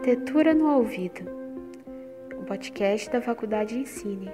Arquitetura no Ouvido, o podcast da Faculdade Ensine.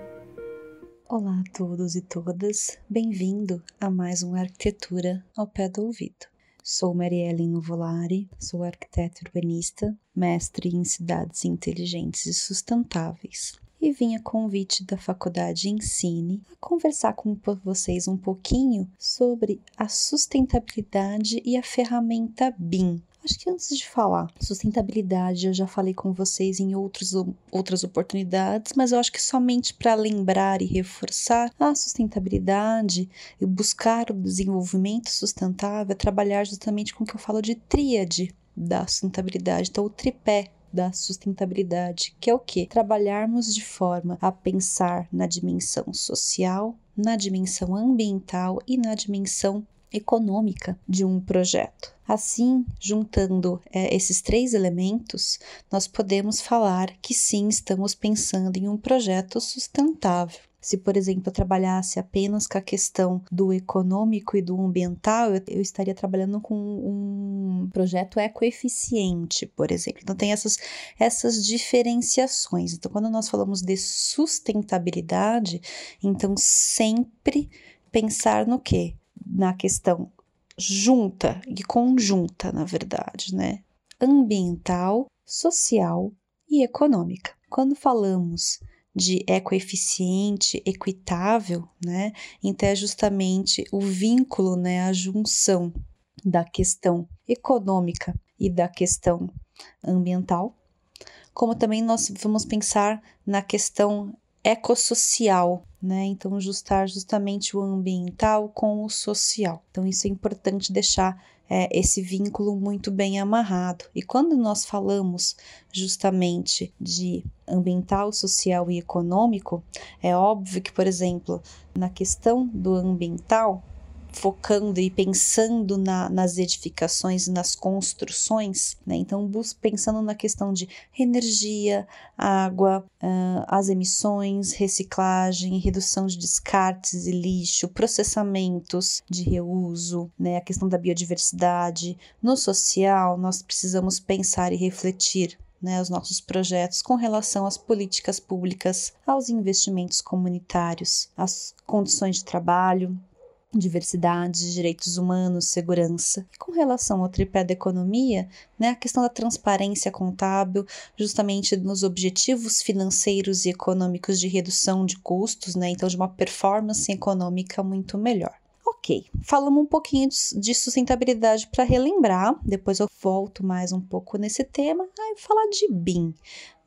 Olá a todos e todas, bem-vindo a mais um Arquitetura ao Pé do Ouvido. Sou Marielle Nuvolari, sou arquiteta urbanista, mestre em cidades inteligentes e sustentáveis e vim a convite da Faculdade Ensine a conversar com vocês um pouquinho sobre a sustentabilidade e a ferramenta BIM, Acho que antes de falar sustentabilidade, eu já falei com vocês em outros, outras oportunidades, mas eu acho que somente para lembrar e reforçar a sustentabilidade e buscar o desenvolvimento sustentável, é trabalhar justamente com o que eu falo de tríade da sustentabilidade, então o tripé da sustentabilidade, que é o que? Trabalharmos de forma a pensar na dimensão social, na dimensão ambiental e na dimensão econômica de um projeto. Assim, juntando é, esses três elementos, nós podemos falar que sim, estamos pensando em um projeto sustentável. Se, por exemplo, eu trabalhasse apenas com a questão do econômico e do ambiental, eu, eu estaria trabalhando com um projeto ecoeficiente, por exemplo. Então, tem essas, essas diferenciações. Então, quando nós falamos de sustentabilidade, então sempre pensar no quê? Na questão junta e conjunta, na verdade, né? Ambiental, social e econômica. Quando falamos de ecoeficiente, equitável, né? Então é justamente o vínculo, né, a junção da questão econômica e da questão ambiental, como também nós vamos pensar na questão ecossocial, né? Então, ajustar justamente o ambiental com o social. Então, isso é importante deixar é, esse vínculo muito bem amarrado. E quando nós falamos justamente de ambiental, social e econômico, é óbvio que, por exemplo, na questão do ambiental, focando e pensando na, nas edificações, nas construções, né? Então, pensando na questão de energia, água, uh, as emissões, reciclagem, redução de descartes e lixo, processamentos de reuso, né? A questão da biodiversidade. No social, nós precisamos pensar e refletir né, os nossos projetos com relação às políticas públicas, aos investimentos comunitários, às condições de trabalho, diversidade, direitos humanos, segurança. E com relação ao tripé da economia, né, a questão da transparência contábil, justamente nos objetivos financeiros e econômicos de redução de custos, né, então de uma performance econômica muito melhor. Ok, falamos um pouquinho de sustentabilidade para relembrar, depois eu volto mais um pouco nesse tema, aí falar de BIM.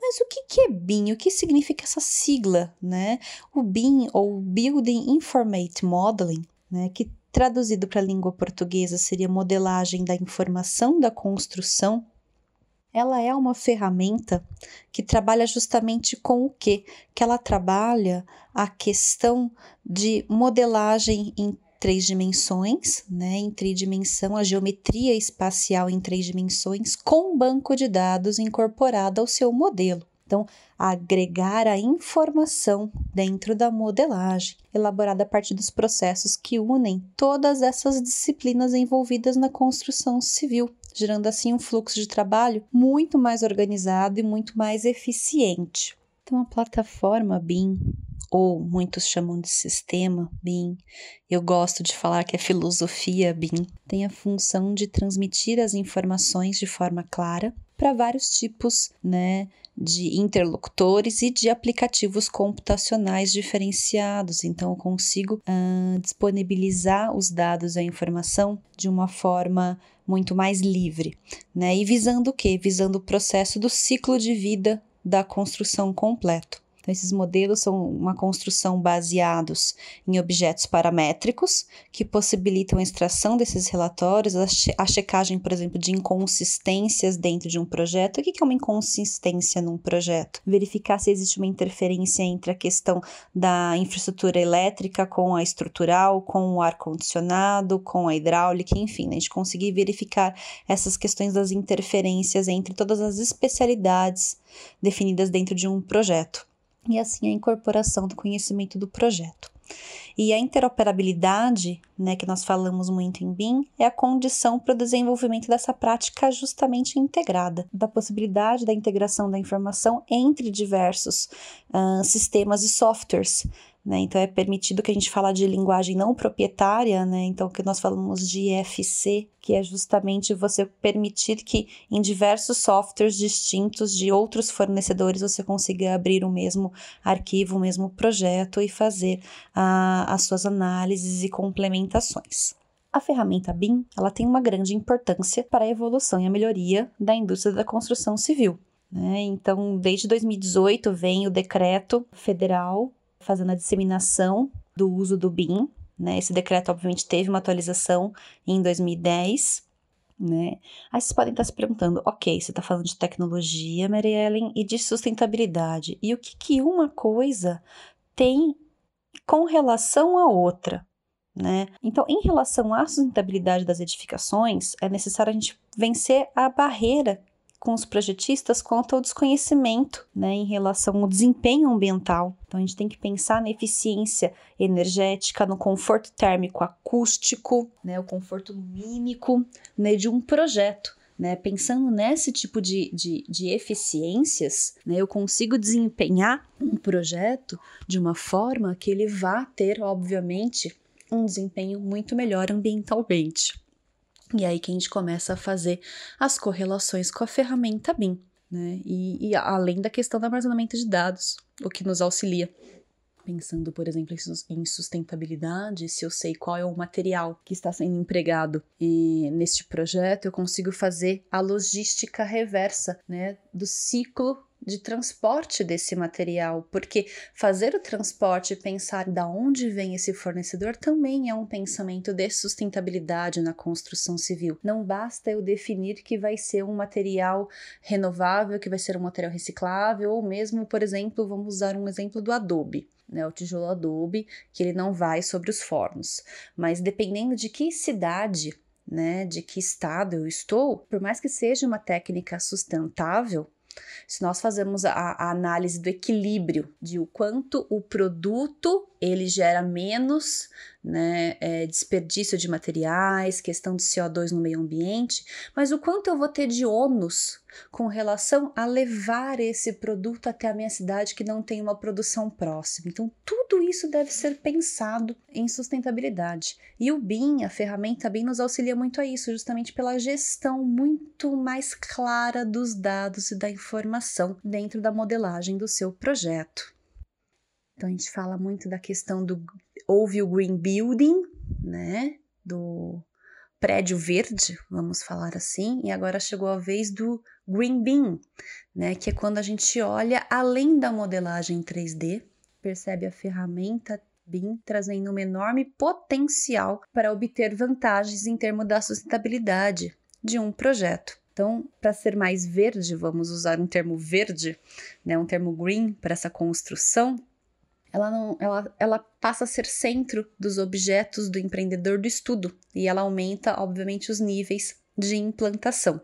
Mas o que, é BIM? O que significa essa sigla, né? O BIM, ou Building Information Modeling, né, que traduzido para a língua portuguesa seria modelagem da informação da construção, ela é uma ferramenta que trabalha justamente com o quê? Que ela trabalha a questão de modelagem em três dimensões, né, em tridimensão, a geometria espacial em três dimensões, com um banco de dados incorporado ao seu modelo. Então, agregar a informação dentro da modelagem, elaborada a partir dos processos que unem todas essas disciplinas envolvidas na construção civil, gerando assim um fluxo de trabalho muito mais organizado e muito mais eficiente. Então, a plataforma BIM ou muitos chamam de sistema BIM, eu gosto de falar que é filosofia BIM, tem a função de transmitir as informações de forma clara para vários tipos né, de interlocutores e de aplicativos computacionais diferenciados. Então, eu consigo uh, disponibilizar os dados e a informação de uma forma muito mais livre, né? E visando o quê? Visando o processo do ciclo de vida da construção completo. Então, esses modelos são uma construção baseados em objetos paramétricos, que possibilitam a extração desses relatórios, a, che a checagem, por exemplo, de inconsistências dentro de um projeto. O que é uma inconsistência num projeto? Verificar se existe uma interferência entre a questão da infraestrutura elétrica com a estrutural, com o ar-condicionado, com a hidráulica, enfim, né? a gente conseguir verificar essas questões das interferências entre todas as especialidades definidas dentro de um projeto e assim a incorporação do conhecimento do projeto. E a interoperabilidade, né, que nós falamos muito em BIM, é a condição para o desenvolvimento dessa prática justamente integrada, da possibilidade da integração da informação entre diversos uh, sistemas e softwares, né? Então é permitido que a gente fala de linguagem não proprietária, né? Então que nós falamos de EFC, que é justamente você permitir que em diversos softwares distintos de outros fornecedores você consiga abrir o mesmo arquivo, o mesmo projeto e fazer a, as suas análises e complementações. A ferramenta BIM ela tem uma grande importância para a evolução e a melhoria da indústria da construção civil. Né? Então, desde 2018 vem o decreto federal fazendo a disseminação do uso do BIM. Né? Esse decreto, obviamente, teve uma atualização em 2010. Né? Aí vocês podem estar se perguntando, ok, você está falando de tecnologia, Mary Ellen, e de sustentabilidade. E o que, que uma coisa tem com relação à outra? Né? Então, em relação à sustentabilidade das edificações, é necessário a gente vencer a barreira com os projetistas quanto ao desconhecimento né, em relação ao desempenho ambiental. Então, a gente tem que pensar na eficiência energética, no conforto térmico acústico, né, o conforto lumínico né, de um projeto. Né, pensando nesse tipo de, de, de eficiências, né, eu consigo desempenhar um projeto de uma forma que ele vá ter, obviamente, um desempenho muito melhor ambientalmente. E aí que a gente começa a fazer as correlações com a ferramenta BIM, né? E, e além da questão do armazenamento de dados, o que nos auxilia pensando, por exemplo, em sustentabilidade, se eu sei qual é o material que está sendo empregado e, neste projeto, eu consigo fazer a logística reversa, né, do ciclo de transporte desse material, porque fazer o transporte e pensar da onde vem esse fornecedor também é um pensamento de sustentabilidade na construção civil. Não basta eu definir que vai ser um material renovável, que vai ser um material reciclável, ou mesmo, por exemplo, vamos usar um exemplo do Adobe. Né, o tijolo adobe, que ele não vai sobre os fornos. Mas dependendo de que cidade, né, de que estado eu estou, por mais que seja uma técnica sustentável, se nós fazemos a, a análise do equilíbrio de o quanto o produto ele gera menos né, é, desperdício de materiais, questão de CO2 no meio ambiente, mas o quanto eu vou ter de ônus com relação a levar esse produto até a minha cidade que não tem uma produção próxima. Então, tudo isso deve ser pensado em sustentabilidade. E o BIM, a ferramenta BIM, nos auxilia muito a isso, justamente pela gestão muito mais clara dos dados e da informação dentro da modelagem do seu projeto. Então a gente fala muito da questão do houve o green building, né, do prédio verde, vamos falar assim, e agora chegou a vez do green bean, né, que é quando a gente olha além da modelagem 3D, percebe a ferramenta BIM trazendo um enorme potencial para obter vantagens em termos da sustentabilidade de um projeto. Então, para ser mais verde, vamos usar um termo verde, né, um termo green para essa construção, ela, não, ela, ela passa a ser centro dos objetos do empreendedor do estudo e ela aumenta, obviamente, os níveis de implantação.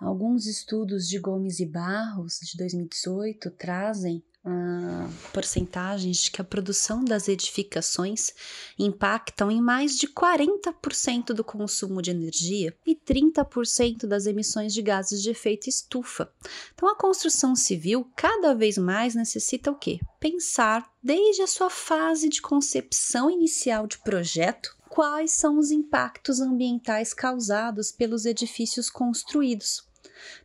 Alguns estudos de Gomes e Barros, de 2018, trazem ah, porcentagens de que a produção das edificações impactam em mais de 40% do consumo de energia e 30% das emissões de gases de efeito estufa. Então, a construção civil cada vez mais necessita o quê? Pensar desde a sua fase de concepção inicial de projeto quais são os impactos ambientais causados pelos edifícios construídos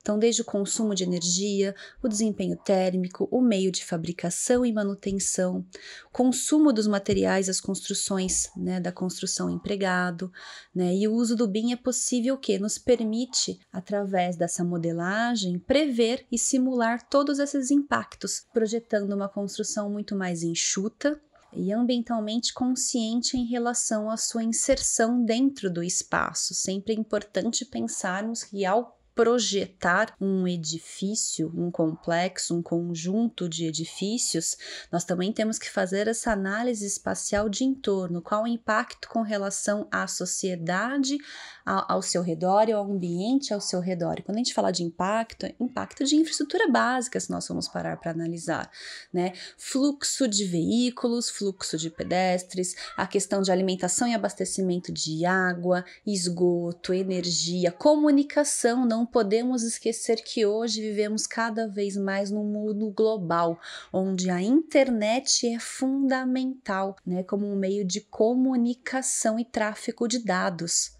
então, desde o consumo de energia, o desempenho térmico, o meio de fabricação e manutenção, consumo dos materiais das construções, né, da construção empregado, né, e o uso do BIM é possível que nos permite, através dessa modelagem, prever e simular todos esses impactos, projetando uma construção muito mais enxuta, e ambientalmente consciente em relação à sua inserção dentro do espaço. Sempre é importante pensarmos que ao projetar um edifício, um complexo, um conjunto de edifícios, nós também temos que fazer essa análise espacial de entorno, qual o impacto com relação à sociedade ao, seu redor e ao ambiente ao seu redor. E quando a gente fala de impacto, é impacto de infraestrutura básica, se nós formos parar para analisar, né? Fluxo de veículos, fluxo de pedestres, a questão de alimentação e abastecimento de água, esgoto, energia, comunicação, não podemos esquecer que hoje vivemos cada vez mais num mundo global, onde a internet é fundamental, né, como um meio de comunicação e tráfego de dados.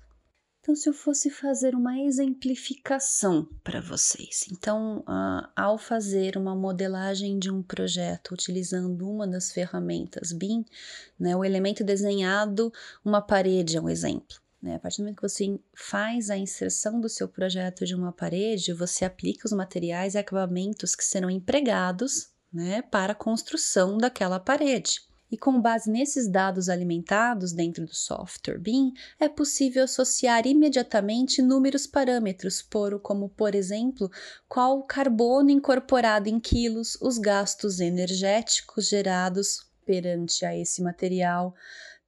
Então, se eu fosse fazer uma exemplificação para vocês, então, uh, ao fazer uma modelagem de um projeto utilizando uma das ferramentas BIM, né, o elemento desenhado, uma parede é um exemplo. Né? A partir do momento que você faz a inserção do seu projeto de uma parede, você aplica os materiais e acabamentos que serão empregados né, para a construção daquela parede. E com base nesses dados alimentados dentro do software BIM, é possível associar imediatamente inúmeros parâmetros, por, como por exemplo, qual o carbono incorporado em quilos, os gastos energéticos gerados perante a esse material,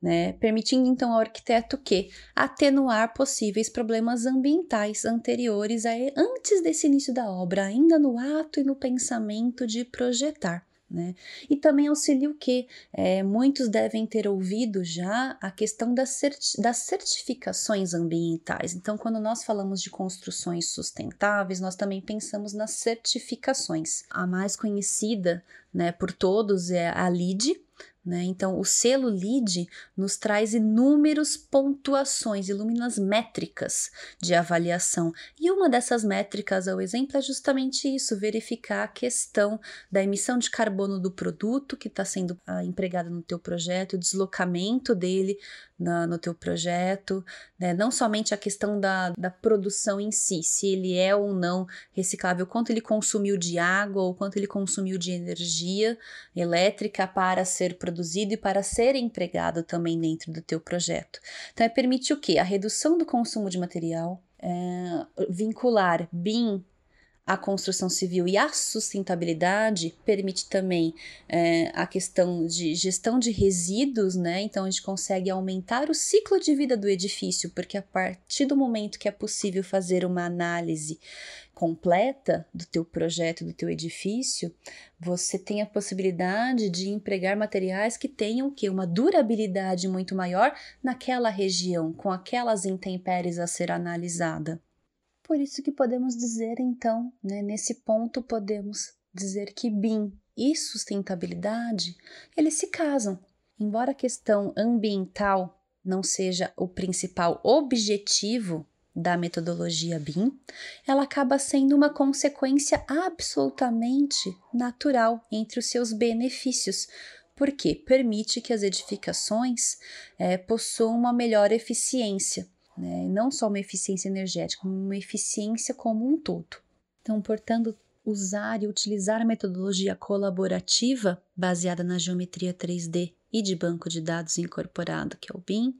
né, permitindo então ao arquiteto que atenuar possíveis problemas ambientais anteriores a antes desse início da obra, ainda no ato e no pensamento de projetar. Né? E também auxilia o que é, muitos devem ter ouvido já a questão das, certi das certificações ambientais. Então, quando nós falamos de construções sustentáveis, nós também pensamos nas certificações. A mais conhecida né, por todos é a LEED, né? Então, o selo LEED nos traz inúmeras pontuações, inúmeras métricas de avaliação. E uma dessas métricas, ao exemplo, é justamente isso: verificar a questão da emissão de carbono do produto que está sendo ah, empregado no teu projeto, o deslocamento dele na, no teu projeto, né? não somente a questão da, da produção em si, se ele é ou não reciclável, quanto ele consumiu de água ou quanto ele consumiu de energia elétrica para ser produzido e para ser empregado também dentro do teu projeto. Então, é permitir o quê? A redução do consumo de material, é, vincular BIM a construção civil e a sustentabilidade permite também é, a questão de gestão de resíduos, né? Então a gente consegue aumentar o ciclo de vida do edifício, porque a partir do momento que é possível fazer uma análise completa do teu projeto, do teu edifício, você tem a possibilidade de empregar materiais que tenham que uma durabilidade muito maior naquela região, com aquelas intempéries a ser analisada. Por isso que podemos dizer então, né, nesse ponto podemos dizer que BIM e sustentabilidade, eles se casam. Embora a questão ambiental não seja o principal objetivo da metodologia BIM, ela acaba sendo uma consequência absolutamente natural entre os seus benefícios, porque permite que as edificações é, possuam uma melhor eficiência, né? não só uma eficiência energética, uma eficiência como um todo. Então, portanto, usar e utilizar a metodologia colaborativa baseada na geometria 3D e de banco de dados incorporado, que é o BIM,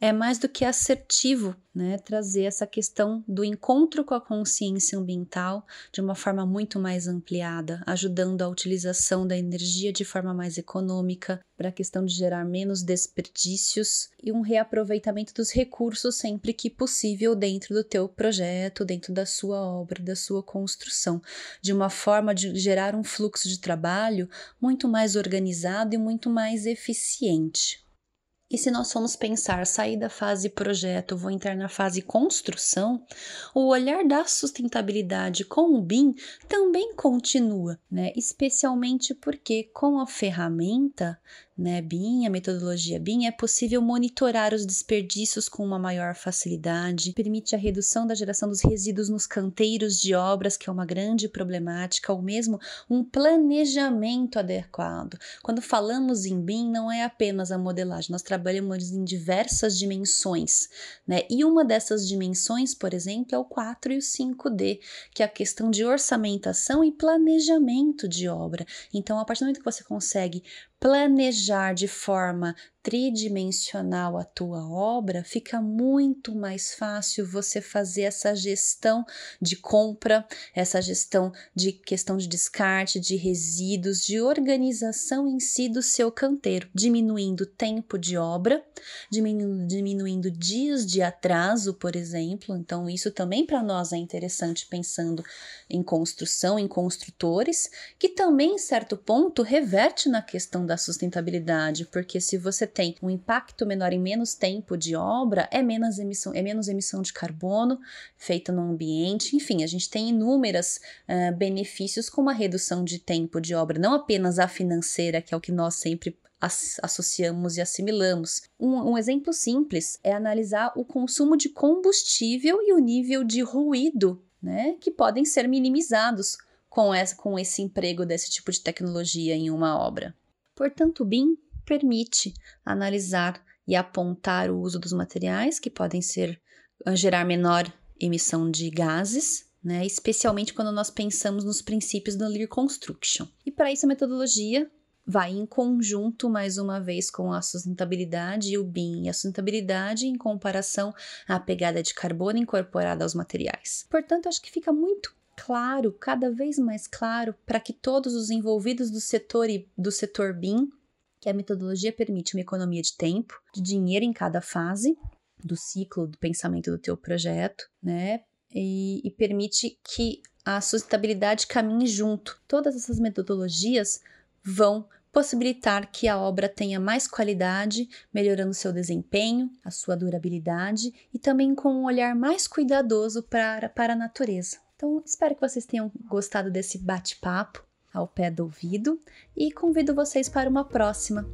é mais do que assertivo, né? Trazer essa questão do encontro com a consciência ambiental de uma forma muito mais ampliada, ajudando a utilização da energia de forma mais econômica, para a questão de gerar menos desperdícios e um reaproveitamento dos recursos sempre que possível dentro do teu projeto, dentro da sua obra, da sua construção, de uma forma de gerar um fluxo de trabalho muito mais organizado e muito mais eficiente. E se nós formos pensar, sair da fase projeto, vou entrar na fase construção, o olhar da sustentabilidade com o BIM também continua, né? Especialmente porque com a ferramenta né, BIM, a metodologia BIM, é possível monitorar os desperdícios com uma maior facilidade, permite a redução da geração dos resíduos nos canteiros de obras, que é uma grande problemática, ou mesmo um planejamento adequado. Quando falamos em BIM, não é apenas a modelagem, nós trabalhamos em diversas dimensões, né? E uma dessas dimensões, por exemplo, é o 4 e o 5D, que é a questão de orçamentação e planejamento de obra. Então, a partir do momento que você consegue planejar de forma tridimensional a tua obra, fica muito mais fácil você fazer essa gestão de compra, essa gestão de questão de descarte, de resíduos, de organização em si do seu canteiro, diminuindo tempo de obra, diminuindo, diminuindo dias de atraso, por exemplo. Então, isso também para nós é interessante pensando em construção, em construtores, que também, em certo ponto, reverte na questão da sustentabilidade, porque se você tem um impacto menor em menos tempo de obra, é menos emissão, é menos emissão de carbono feita no ambiente. Enfim, a gente tem inúmeros uh, benefícios com a redução de tempo de obra, não apenas a financeira, que é o que nós sempre associamos e assimilamos. Um, um, exemplo simples é analisar o consumo de combustível e o nível de ruído, né, que podem ser minimizados com, essa, com esse emprego desse tipo de tecnologia em uma obra. Portanto, BIM permite analisar e apontar o uso dos materiais que podem ser ah, gerar menor emissão de gases, né, especialmente quando nós pensamos nos princípios do Lear Construction. E para isso a metodologia vai em conjunto, mais uma vez, com a sustentabilidade e o BIM, e a sustentabilidade em comparação à pegada de carbono incorporada aos materiais. Portanto, acho que fica muito claro, cada vez mais claro, para que todos os envolvidos do setor e do setor BIM que a metodologia permite uma economia de tempo, de dinheiro em cada fase do ciclo do pensamento do teu projeto, né? E, e permite que a sustentabilidade caminhe junto. Todas essas metodologias vão possibilitar que a obra tenha mais qualidade, melhorando seu desempenho, a sua durabilidade e também com um olhar mais cuidadoso para, para a natureza. Então, espero que vocês tenham gostado desse bate-papo ao pé do ouvido e convido vocês para uma próxima.